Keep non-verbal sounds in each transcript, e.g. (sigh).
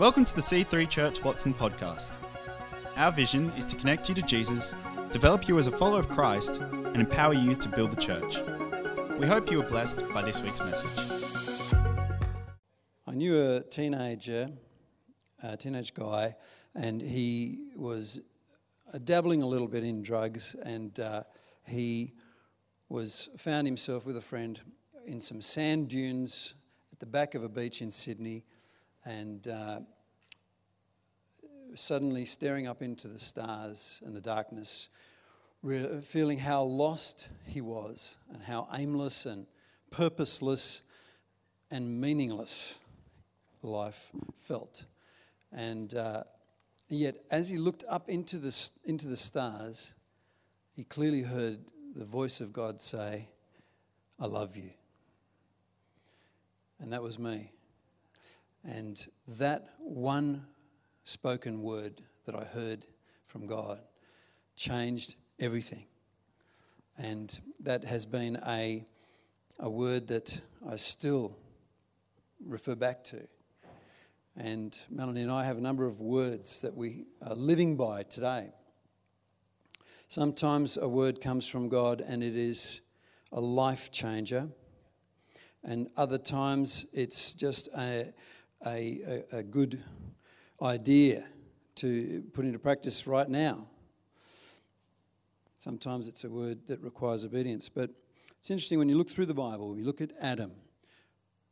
Welcome to the C3 Church Watson podcast. Our vision is to connect you to Jesus, develop you as a follower of Christ, and empower you to build the church. We hope you are blessed by this week's message. I knew a teenager, a teenage guy, and he was uh, dabbling a little bit in drugs, and uh, he was found himself with a friend in some sand dunes at the back of a beach in Sydney, and uh, suddenly staring up into the stars and the darkness, re- feeling how lost he was, and how aimless and purposeless and meaningless life felt. And uh, yet, as he looked up into the, into the stars, he clearly heard the voice of God say, I love you. And that was me. And that one spoken word that I heard from God changed everything. And that has been a, a word that I still refer back to. And Melanie and I have a number of words that we are living by today. Sometimes a word comes from God and it is a life changer, and other times it's just a, a, a good idea to put into practice right now. Sometimes it's a word that requires obedience, but it's interesting when you look through the Bible, you look at Adam,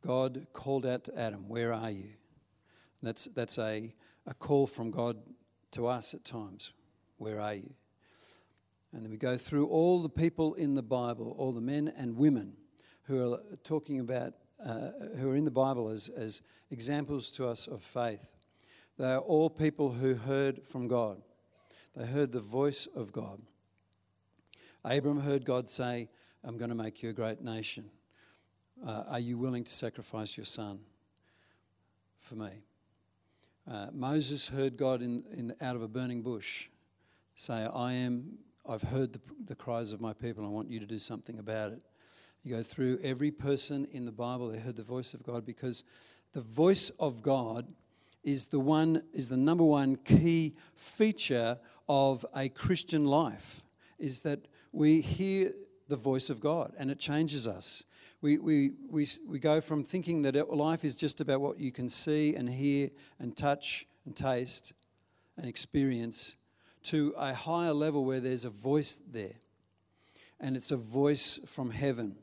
God called out to Adam, Where are you? And that's, that's a, a call from God to us at times. Where are you? And then we go through all the people in the Bible, all the men and women who are talking about, uh, who are in the Bible as, as examples to us of faith. They are all people who heard from God. They heard the voice of God. Abram heard God say, I'm going to make you a great nation. Uh, are you willing to sacrifice your son for me? Uh, Moses heard God in, in, out of a burning bush say, I am, I've heard the, the cries of my people, I want you to do something about it. You go through every person in the Bible, they heard the voice of God because the voice of God is the one is the number one key feature of a Christian life is that we hear the voice of God and it changes us. We, we, we, we go from thinking that life is just about what you can see and hear and touch and taste and experience to a higher level where there's a voice there. And it's a voice from heaven.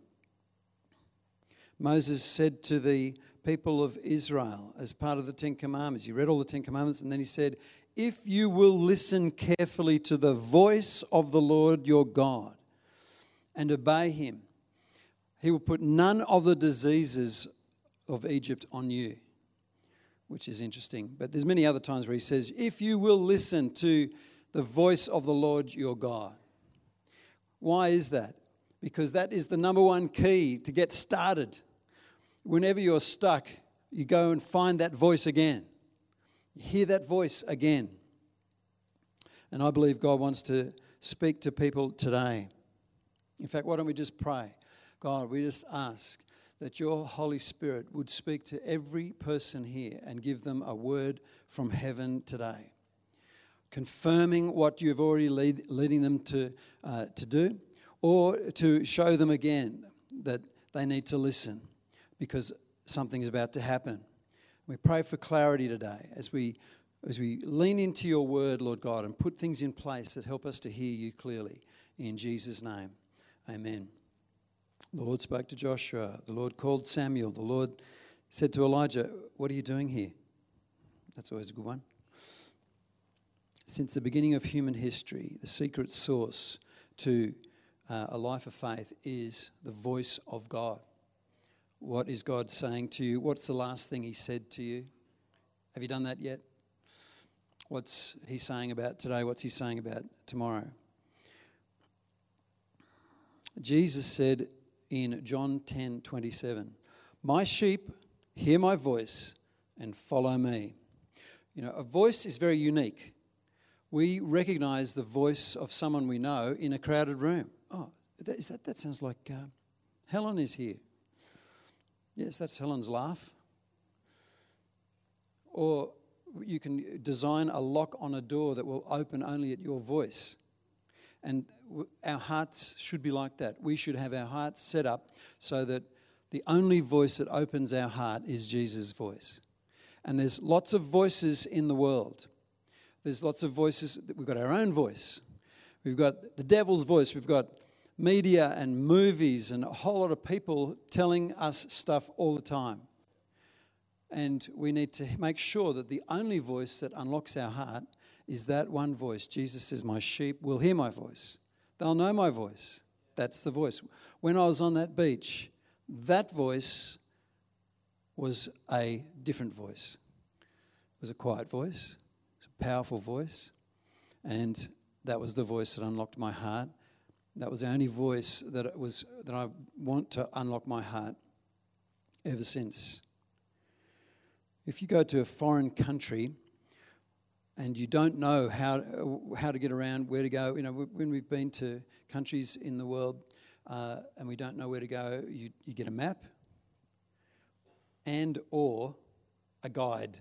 Moses said to the people of Israel as part of the Ten Commandments. He read all the Ten Commandments and then he said, If you will listen carefully to the voice of the Lord your God and obey him, he will put none of the diseases of Egypt on you. Which is interesting. But there's many other times where he says, If you will listen to the voice of the Lord your God. Why is that? Because that is the number one key to get started whenever you're stuck, you go and find that voice again. You hear that voice again. And I believe God wants to speak to people today. In fact, why don't we just pray? God, we just ask that your Holy Spirit would speak to every person here and give them a word from heaven today, confirming what you've already lead, leading them to, uh, to do, or to show them again that they need to listen because something is about to happen. We pray for clarity today as we, as we lean into your word, Lord God, and put things in place that help us to hear you clearly. In Jesus' name, amen. The Lord spoke to Joshua. The Lord called Samuel. The Lord said to Elijah, What are you doing here? That's always a good one. Since the beginning of human history, the secret source to uh, a life of faith is the voice of God. What is God saying to you? What's the last thing He said to you? Have you done that yet? What's He saying about today? What's He saying about tomorrow? Jesus said in John 10 27, My sheep hear my voice and follow me. You know, a voice is very unique. We recognize the voice of someone we know in a crowded room. Oh, is that, that sounds like uh, Helen is here. Yes, that's Helen's laugh. Or you can design a lock on a door that will open only at your voice. And our hearts should be like that. We should have our hearts set up so that the only voice that opens our heart is Jesus' voice. And there's lots of voices in the world. There's lots of voices. We've got our own voice. We've got the devil's voice. We've got media and movies and a whole lot of people telling us stuff all the time. And we need to make sure that the only voice that unlocks our heart is that one voice. Jesus says, My sheep will hear my voice, they'll know my voice. That's the voice. When I was on that beach, that voice was a different voice. It was a quiet voice, it was a powerful voice, and that was the voice that unlocked my heart. That was the only voice that was that I want to unlock my heart ever since. If you go to a foreign country and you don't know how, how to get around, where to go, you know, when we've been to countries in the world uh, and we don't know where to go, you, you get a map and or a guide.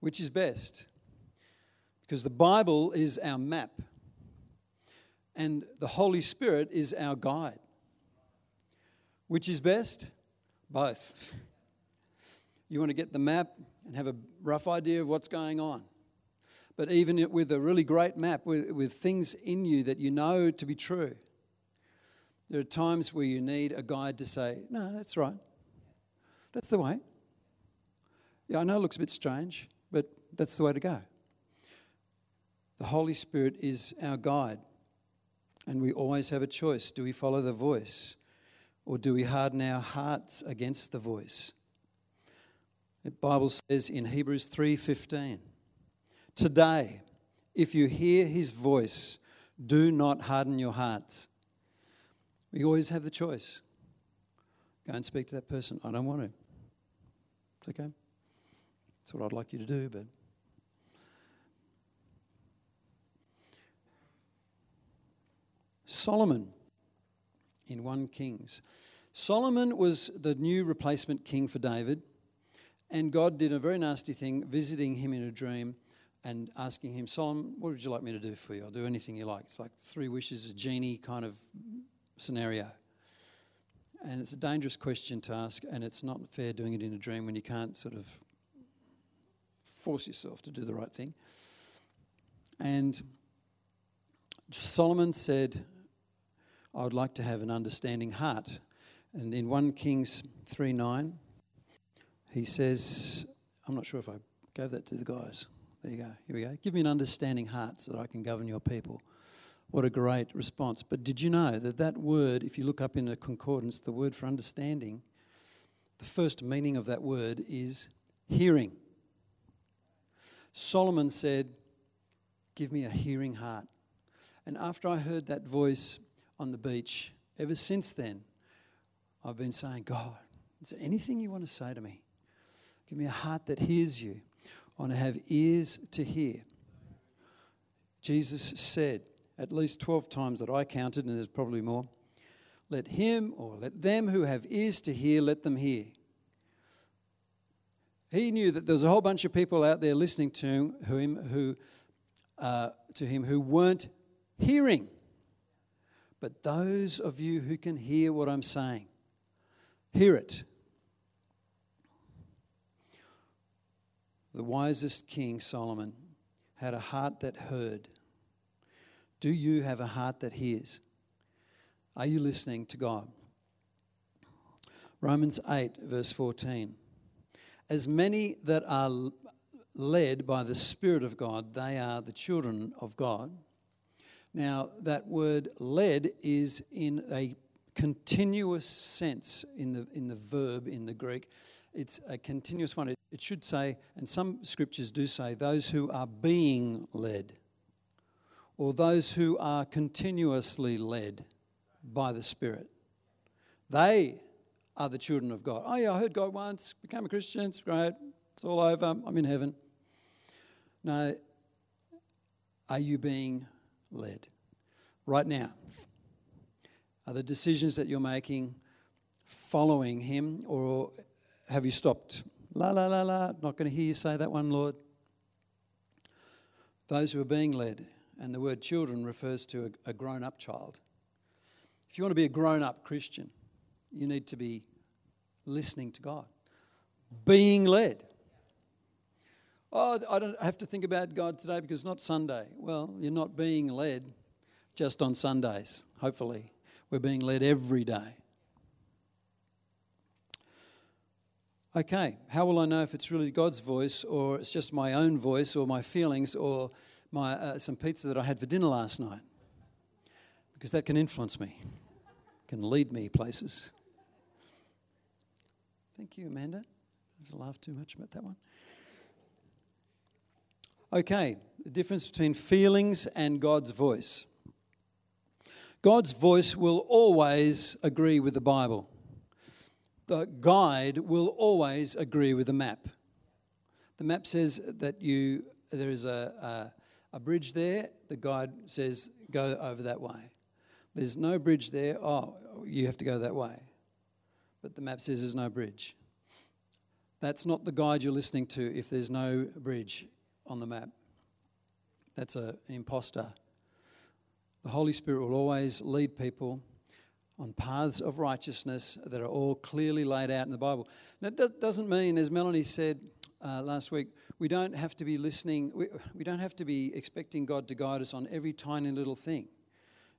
Which is best? Because the Bible is our map and the Holy Spirit is our guide. Which is best? Both. You want to get the map and have a rough idea of what's going on. But even with a really great map, with, with things in you that you know to be true, there are times where you need a guide to say, No, that's right. That's the way. Yeah, I know it looks a bit strange, but that's the way to go. The Holy Spirit is our guide, and we always have a choice. Do we follow the voice, or do we harden our hearts against the voice? The Bible says in Hebrews 3:15, "Today, if you hear his voice, do not harden your hearts." We always have the choice. Go and speak to that person. I don't want to. It's okay. That's what I'd like you to do, but Solomon in 1 Kings. Solomon was the new replacement king for David. And God did a very nasty thing, visiting him in a dream and asking him, Solomon, what would you like me to do for you? I'll do anything you like. It's like three wishes, a genie kind of scenario. And it's a dangerous question to ask, and it's not fair doing it in a dream when you can't sort of force yourself to do the right thing. And Solomon said, I would like to have an understanding heart. And in 1 Kings 3 9, he says, I'm not sure if I gave that to the guys. There you go. Here we go. Give me an understanding heart so that I can govern your people. What a great response. But did you know that that word, if you look up in a concordance, the word for understanding, the first meaning of that word is hearing. Solomon said, Give me a hearing heart. And after I heard that voice on the beach, ever since then, I've been saying, God, is there anything you want to say to me? Give me a heart that hears you. I want to have ears to hear. Jesus said at least 12 times that I counted, and there's probably more let him or let them who have ears to hear, let them hear. He knew that there was a whole bunch of people out there listening to him who, uh, to him who weren't hearing. But those of you who can hear what I'm saying, hear it. The wisest king, Solomon, had a heart that heard. Do you have a heart that hears? Are you listening to God? Romans 8, verse 14. As many that are led by the Spirit of God, they are the children of God. Now, that word led is in a continuous sense in the, in the verb in the Greek. It's a continuous one. It, it should say, and some scriptures do say, those who are being led, or those who are continuously led by the Spirit. They are the children of God. Oh, yeah, I heard God once, became a Christian, it's great, it's all over, I'm in heaven. No, are you being led right now? Are the decisions that you're making following Him, or have you stopped La, la, la, la. Not going to hear you say that one, Lord. Those who are being led, and the word children refers to a, a grown up child. If you want to be a grown up Christian, you need to be listening to God, being led. Oh, I don't have to think about God today because it's not Sunday. Well, you're not being led just on Sundays, hopefully. We're being led every day. Okay, how will I know if it's really God's voice or it's just my own voice or my feelings or my, uh, some pizza that I had for dinner last night? Because that can influence me, can lead me places. Thank you, Amanda. I laugh too much about that one. Okay, the difference between feelings and God's voice. God's voice will always agree with the Bible the guide will always agree with the map. The map says that you there is a, a, a bridge there. The guide says go over that way. There's no bridge there. Oh, you have to go that way. But the map says there's no bridge. That's not the guide you're listening to if there's no bridge on the map. That's a, an imposter. The Holy Spirit will always lead people on paths of righteousness that are all clearly laid out in the Bible. Now, that doesn't mean, as Melanie said uh, last week, we don't have to be listening, we, we don't have to be expecting God to guide us on every tiny little thing.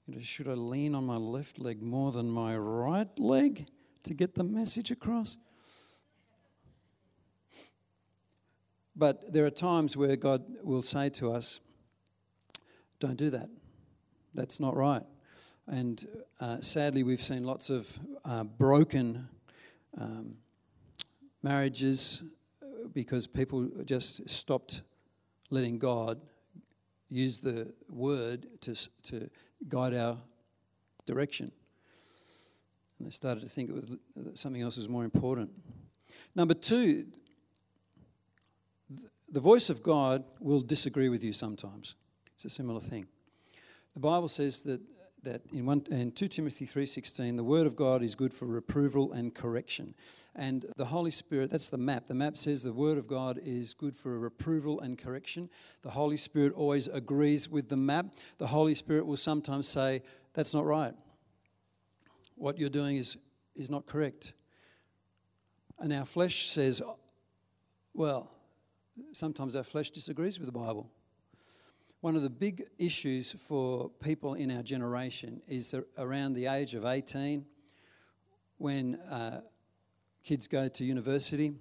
You know, should I lean on my left leg more than my right leg to get the message across? But there are times where God will say to us, Don't do that. That's not right. And uh, sadly, we've seen lots of uh, broken um, marriages uh, because people just stopped letting God use the word to, to guide our direction. And they started to think it was, something else was more important. Number two, the voice of God will disagree with you sometimes. It's a similar thing. The Bible says that that in, one, in 2 Timothy 3.16, the word of God is good for reproval and correction. And the Holy Spirit, that's the map. The map says the word of God is good for reproval and correction. The Holy Spirit always agrees with the map. The Holy Spirit will sometimes say, that's not right. What you're doing is, is not correct. And our flesh says, well, sometimes our flesh disagrees with the Bible. One of the big issues for people in our generation is around the age of 18 when uh, kids go to university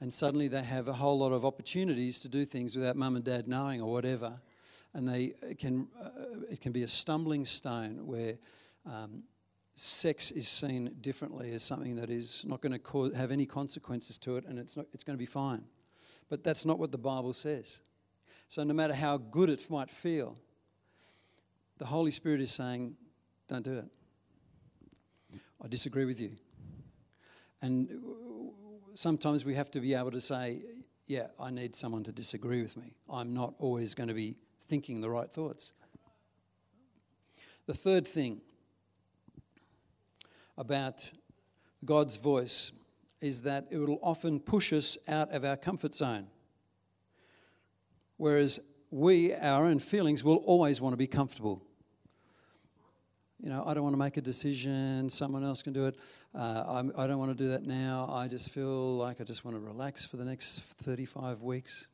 and suddenly they have a whole lot of opportunities to do things without mum and dad knowing or whatever. And they it can, uh, it can be a stumbling stone where um, sex is seen differently as something that is not going to have any consequences to it and it's, not, it's going to be fine. But that's not what the Bible says. So, no matter how good it might feel, the Holy Spirit is saying, Don't do it. I disagree with you. And sometimes we have to be able to say, Yeah, I need someone to disagree with me. I'm not always going to be thinking the right thoughts. The third thing about God's voice is that it will often push us out of our comfort zone. Whereas we, our own feelings, will always want to be comfortable. You know, I don't want to make a decision, someone else can do it. Uh, I don't want to do that now. I just feel like I just want to relax for the next 35 weeks.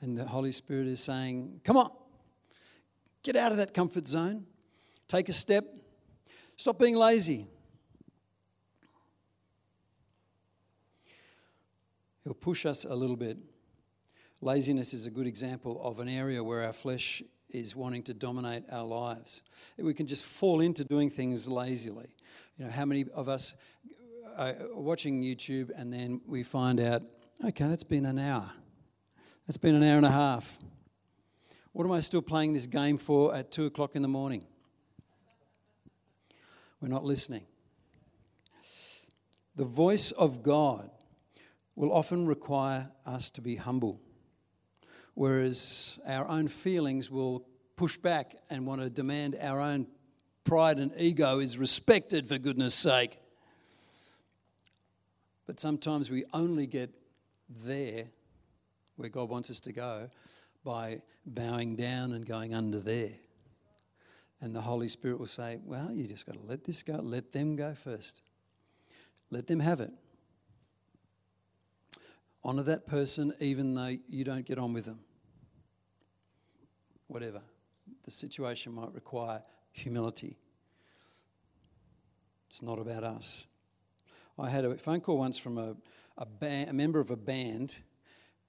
And the Holy Spirit is saying, Come on, get out of that comfort zone, take a step, stop being lazy. He'll push us a little bit Laziness is a good example of an area where our flesh is wanting to dominate our lives. We can just fall into doing things lazily. You know, how many of us are watching YouTube and then we find out, okay, it's been an hour. It's been an hour and a half. What am I still playing this game for at two o'clock in the morning? We're not listening. The voice of God will often require us to be humble whereas our own feelings will push back and want to demand our own pride and ego is respected for goodness sake. But sometimes we only get there where God wants us to go by bowing down and going under there. And the Holy Spirit will say, Well, you just got to let this go, let them go first. Let them have it. Honor that person even though you don't get on with them. Whatever. The situation might require humility. It's not about us. I had a phone call once from a, a, band, a member of a band,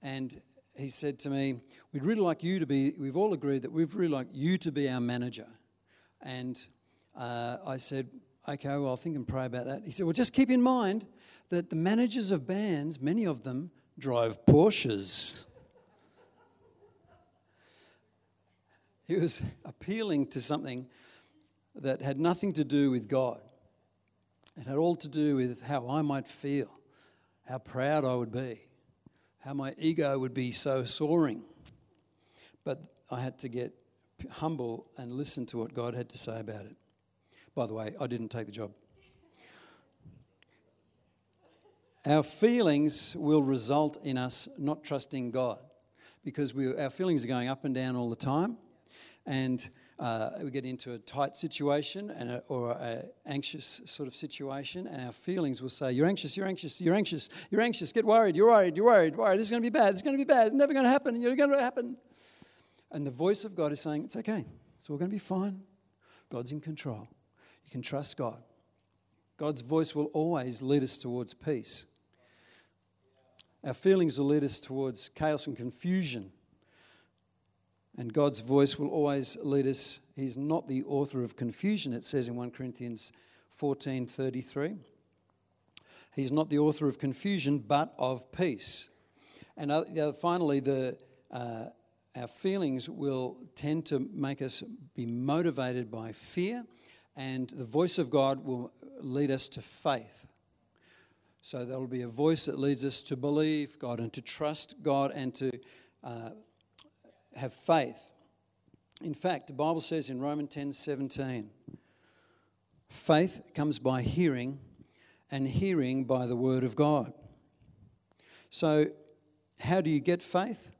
and he said to me, We'd really like you to be, we've all agreed that we'd really like you to be our manager. And uh, I said, Okay, well, I'll think and pray about that. He said, Well, just keep in mind that the managers of bands, many of them, drive Porsches. he was appealing to something that had nothing to do with God. It had all to do with how I might feel, how proud I would be, how my ego would be so soaring. But I had to get humble and listen to what God had to say about it. By the way, I didn't take the job. Our feelings will result in us not trusting God because we, our feelings are going up and down all the time. And uh, we get into a tight situation and a, or an anxious sort of situation, and our feelings will say, You're anxious, you're anxious, you're anxious, you're anxious, get worried, you're worried, you're worried, worried, this is going to be bad, it's going to be bad, it's never going to happen, you're going to happen. And the voice of God is saying, It's okay, it's all going to be fine. God's in control. You can trust God. God's voice will always lead us towards peace. Our feelings will lead us towards chaos and confusion. And God's voice will always lead us. He's not the author of confusion, it says in 1 Corinthians 14 33. He's not the author of confusion, but of peace. And uh, finally, the, uh, our feelings will tend to make us be motivated by fear, and the voice of God will lead us to faith. So there will be a voice that leads us to believe God and to trust God and to uh, have faith. In fact, the Bible says in Romans 10 17, faith comes by hearing, and hearing by the word of God. So, how do you get faith?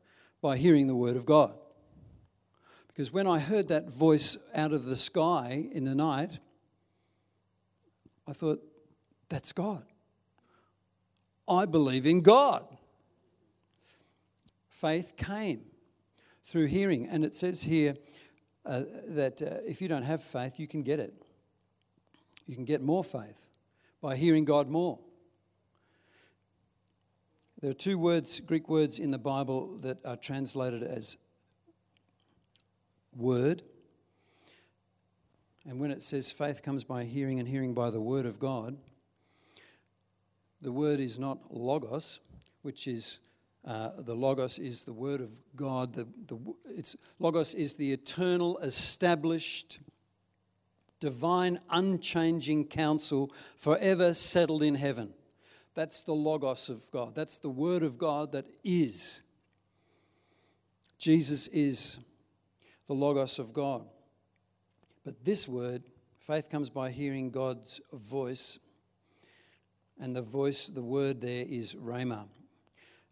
By hearing the word of God. Because when I heard that voice out of the sky in the night, I thought, that's God. I believe in God. Faith came through hearing. And it says here uh, that uh, if you don't have faith, you can get it. You can get more faith by hearing God more. There are two words, Greek words in the Bible that are translated as word. And when it says faith comes by hearing and hearing by the word of God, the word is not logos, which is uh, the Logos is the Word of God. The, the, it's, Logos is the eternal, established, divine, unchanging counsel, forever settled in heaven. That's the Logos of God. That's the Word of God that is. Jesus is the Logos of God. But this word, faith comes by hearing God's voice. And the voice, the word there is Rhema.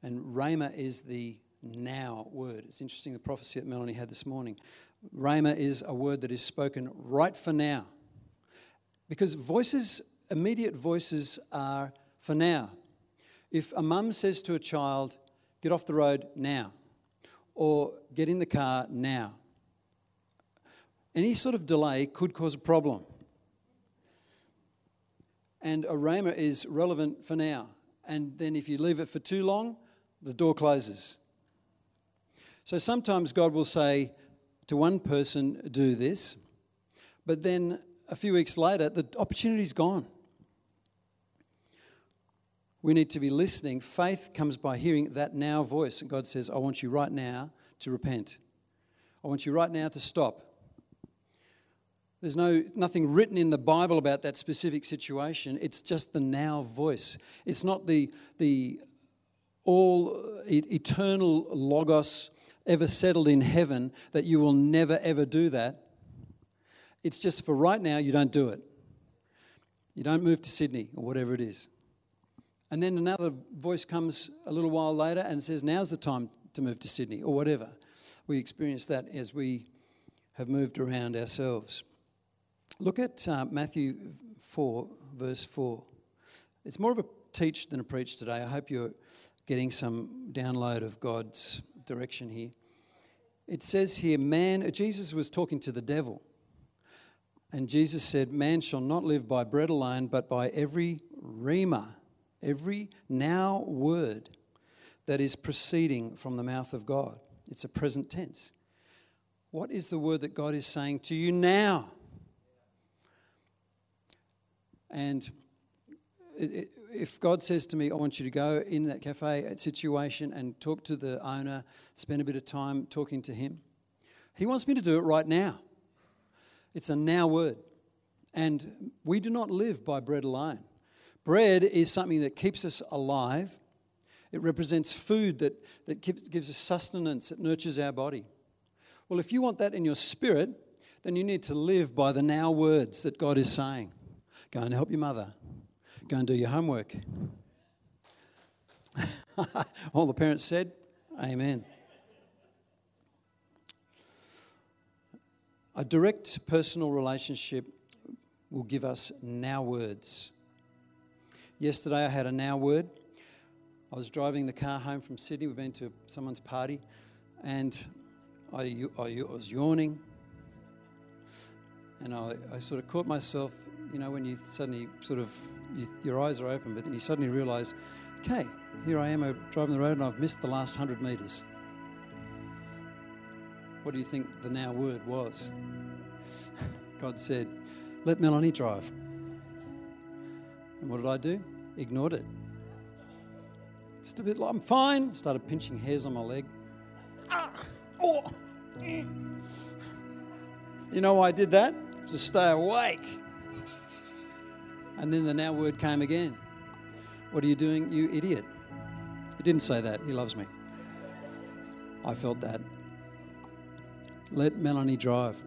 And Rhema is the now word. It's interesting the prophecy that Melanie had this morning. Rhema is a word that is spoken right for now. Because voices, immediate voices, are for now. If a mum says to a child, get off the road now, or get in the car now, any sort of delay could cause a problem. And a rhema is relevant for now. And then if you leave it for too long, the door closes. So sometimes God will say to one person, do this, but then a few weeks later, the opportunity's gone. We need to be listening. Faith comes by hearing that now voice. And God says, I want you right now to repent. I want you right now to stop. There's no, nothing written in the Bible about that specific situation. It's just the now voice. It's not the, the all eternal logos ever settled in heaven that you will never ever do that. It's just for right now, you don't do it. You don't move to Sydney or whatever it is And then another voice comes a little while later and says, Now's the time to move to Sydney, or whatever. We experience that as we have moved around ourselves. Look at uh, Matthew 4, verse 4. It's more of a teach than a preach today. I hope you're getting some download of God's direction here. It says here, man, Jesus was talking to the devil. And Jesus said, Man shall not live by bread alone, but by every rhema, every now word that is proceeding from the mouth of God. It's a present tense. What is the word that God is saying to you now? And if God says to me, I want you to go in that cafe situation and talk to the owner, spend a bit of time talking to him, He wants me to do it right now. It's a now word. And we do not live by bread alone. Bread is something that keeps us alive, it represents food that, that gives us sustenance, it nurtures our body. Well, if you want that in your spirit, then you need to live by the now words that God is saying. Go and help your mother. Go and do your homework. (laughs) All the parents said, Amen. A direct personal relationship will give us now words. Yesterday I had a now word. I was driving the car home from Sydney. We've been to someone's party, and I, I, was yawning. And I, I sort of caught myself you know, when you suddenly sort of, you, your eyes are open, but then you suddenly realize, okay, here I am uh, driving the road and I've missed the last 100 meters. What do you think the now word was? (laughs) God said, let Melanie drive. And what did I do? Ignored it. Just a bit like, I'm fine. Started pinching hairs on my leg. Ah, oh. You know why I did that? To stay awake. And then the now word came again. What are you doing, you idiot? He didn't say that. He loves me. I felt that. Let Melanie drive.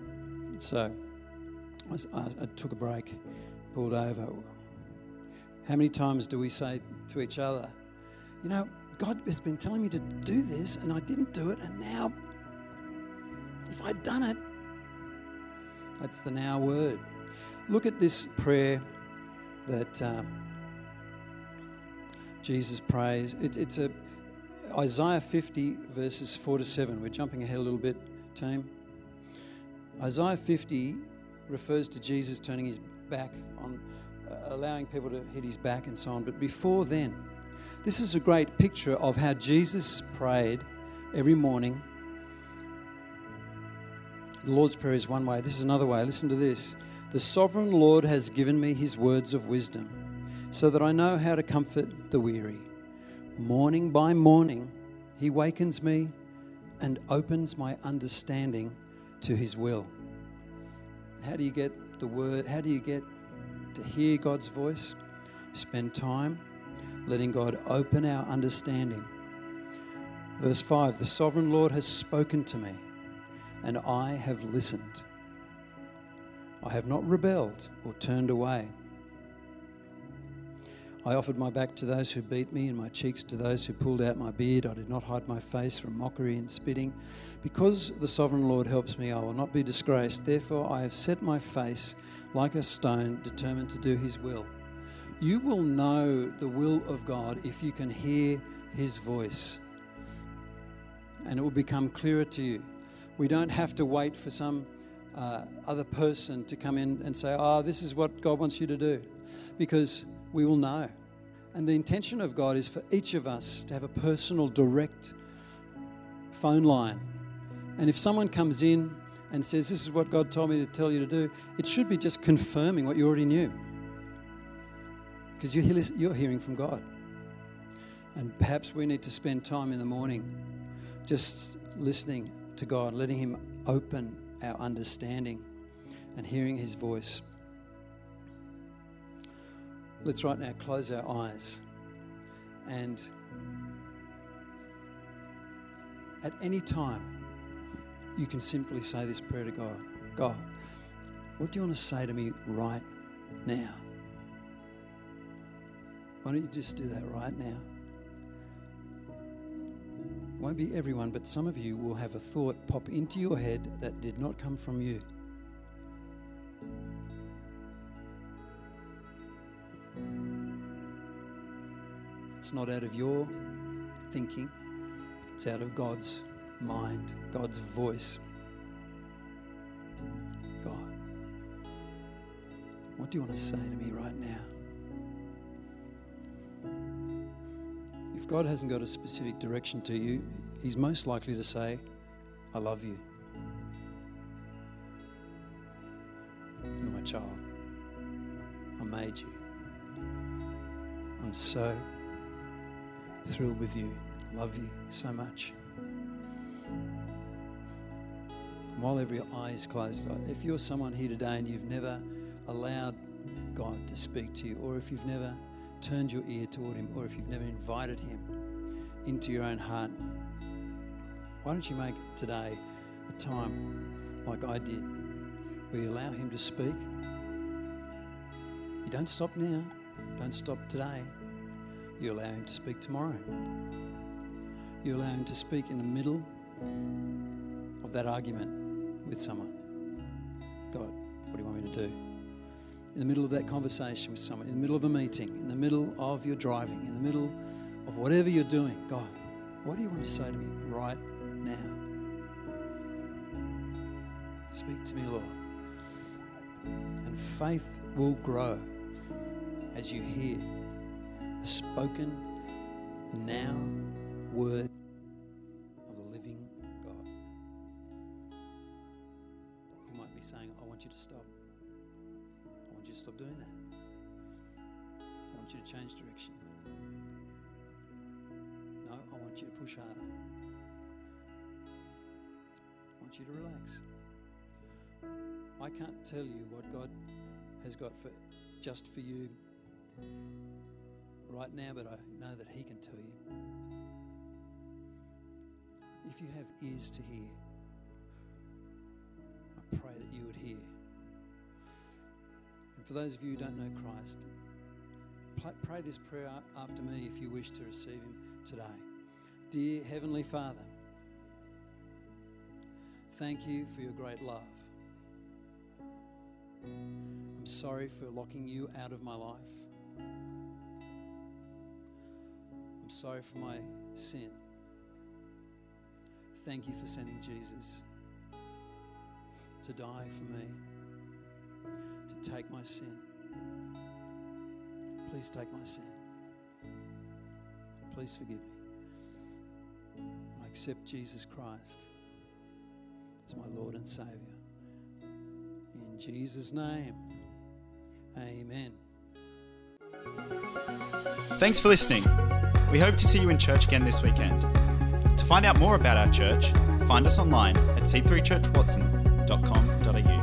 So I, I, took a break, pulled over. How many times do we say to each other, you know, God has been telling me to do this and I didn't do it, and now, if I'd done it, that's the now word. Look at this prayer that um, Jesus prays. It, it's a Isaiah 50 verses 4 to 7. We're jumping ahead a little bit, team. Isaiah 50 refers to Jesus turning his back on, uh, allowing people to hit his back and so on. But before then, this is a great picture of how Jesus prayed every morning. The Lord's Prayer is one way. This is another way. Listen to this. The sovereign Lord has given me his words of wisdom, so that I know how to comfort the weary. Morning by morning, he wakens me and opens my understanding to his will. How do you get the word? How do you get to hear God's voice? Spend time letting God open our understanding. Verse 5 The sovereign Lord has spoken to me, and I have listened. I have not rebelled or turned away. I offered my back to those who beat me and my cheeks to those who pulled out my beard. I did not hide my face from mockery and spitting. Because the sovereign Lord helps me, I will not be disgraced. Therefore, I have set my face like a stone, determined to do his will. You will know the will of God if you can hear his voice, and it will become clearer to you. We don't have to wait for some uh, other person to come in and say, Oh, this is what God wants you to do, because we will know. And the intention of God is for each of us to have a personal, direct phone line. And if someone comes in and says, This is what God told me to tell you to do, it should be just confirming what you already knew. Because you're, you're hearing from God. And perhaps we need to spend time in the morning just listening to God, letting Him open our understanding and hearing His voice. Let's right now close our eyes and at any time you can simply say this prayer to God God, what do you want to say to me right now? Why don't you just do that right now? Won't be everyone, but some of you will have a thought pop into your head that did not come from you. It's not out of your thinking, it's out of God's mind, God's voice. God, what do you want to say to me right now? God hasn't got a specific direction to you, He's most likely to say, I love you. You're my child. I made you. I'm so thrilled with you. Love you so much. While every eye is closed, if you're someone here today and you've never allowed God to speak to you, or if you've never turned your ear toward Him, or if you've never invited Him into your own heart, why don't you make today a time like I did, where you allow Him to speak? You don't stop now, don't stop today. You allow Him to speak tomorrow. You allow Him to speak in the middle of that argument with someone. God, what do you want me to do? In the middle of that conversation with someone, in the middle of a meeting, in the middle of your driving, in the middle of whatever you're doing, God, what do you want to say to me right now? Speak to me, Lord. And faith will grow as you hear the spoken now word of the living God. You might be saying, I want you to stop. You to stop doing that. I want you to change direction. No, I want you to push harder. I want you to relax. I can't tell you what God has got for just for you right now, but I know that He can tell you. If you have ears to hear, I pray that you would hear. For those of you who don't know Christ, pray this prayer after me if you wish to receive Him today. Dear Heavenly Father, thank you for your great love. I'm sorry for locking you out of my life. I'm sorry for my sin. Thank you for sending Jesus to die for me, to take my sin. Please take my sin. Please forgive me. I accept Jesus Christ as my Lord and Savior. In Jesus' name, amen. Thanks for listening. We hope to see you in church again this weekend. To find out more about our church, find us online at c3churchwatson.com.au.